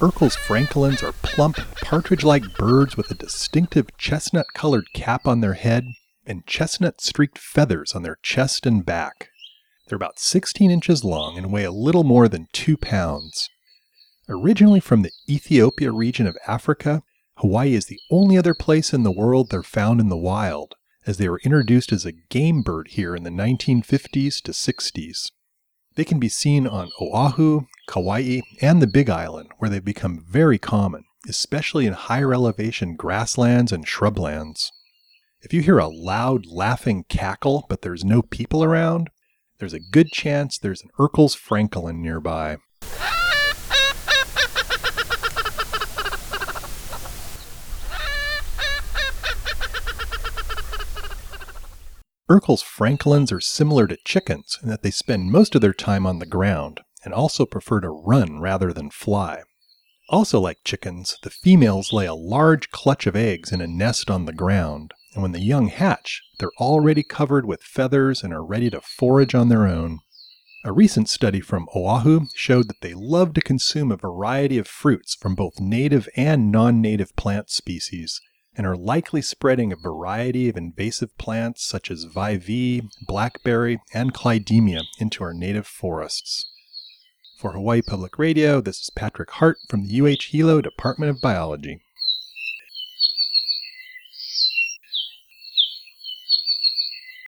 Erckel's francolins are plump, partridge like birds with a distinctive chestnut colored cap on their head and chestnut streaked feathers on their chest and back. They're about 16 inches long and weigh a little more than 2 pounds. Originally from the Ethiopia region of Africa, Hawaii is the only other place in the world they're found in the wild, as they were introduced as a game bird here in the 1950s to 60s. They can be seen on Oahu, Kauai, and the Big Island, where they've become very common, especially in higher elevation grasslands and shrublands. If you hear a loud, laughing cackle, but there's no people around, there's a good chance there's an Erckel's francolin nearby. Erckel's francolins are similar to chickens in that they spend most of their time on the ground and also prefer to run rather than fly. Also, like chickens, the females lay a large clutch of eggs in a nest on the ground, and when the young hatch, they're already covered with feathers and are ready to forage on their own. A recent study from Oahu showed that they love to consume a variety of fruits from both native and non native plant species, and are likely spreading a variety of invasive plants such as vivee, blackberry, and clidemia into our native forests. For Hawaii Public Radio, this is Patrick Hart from the UH Hilo Department of Biology.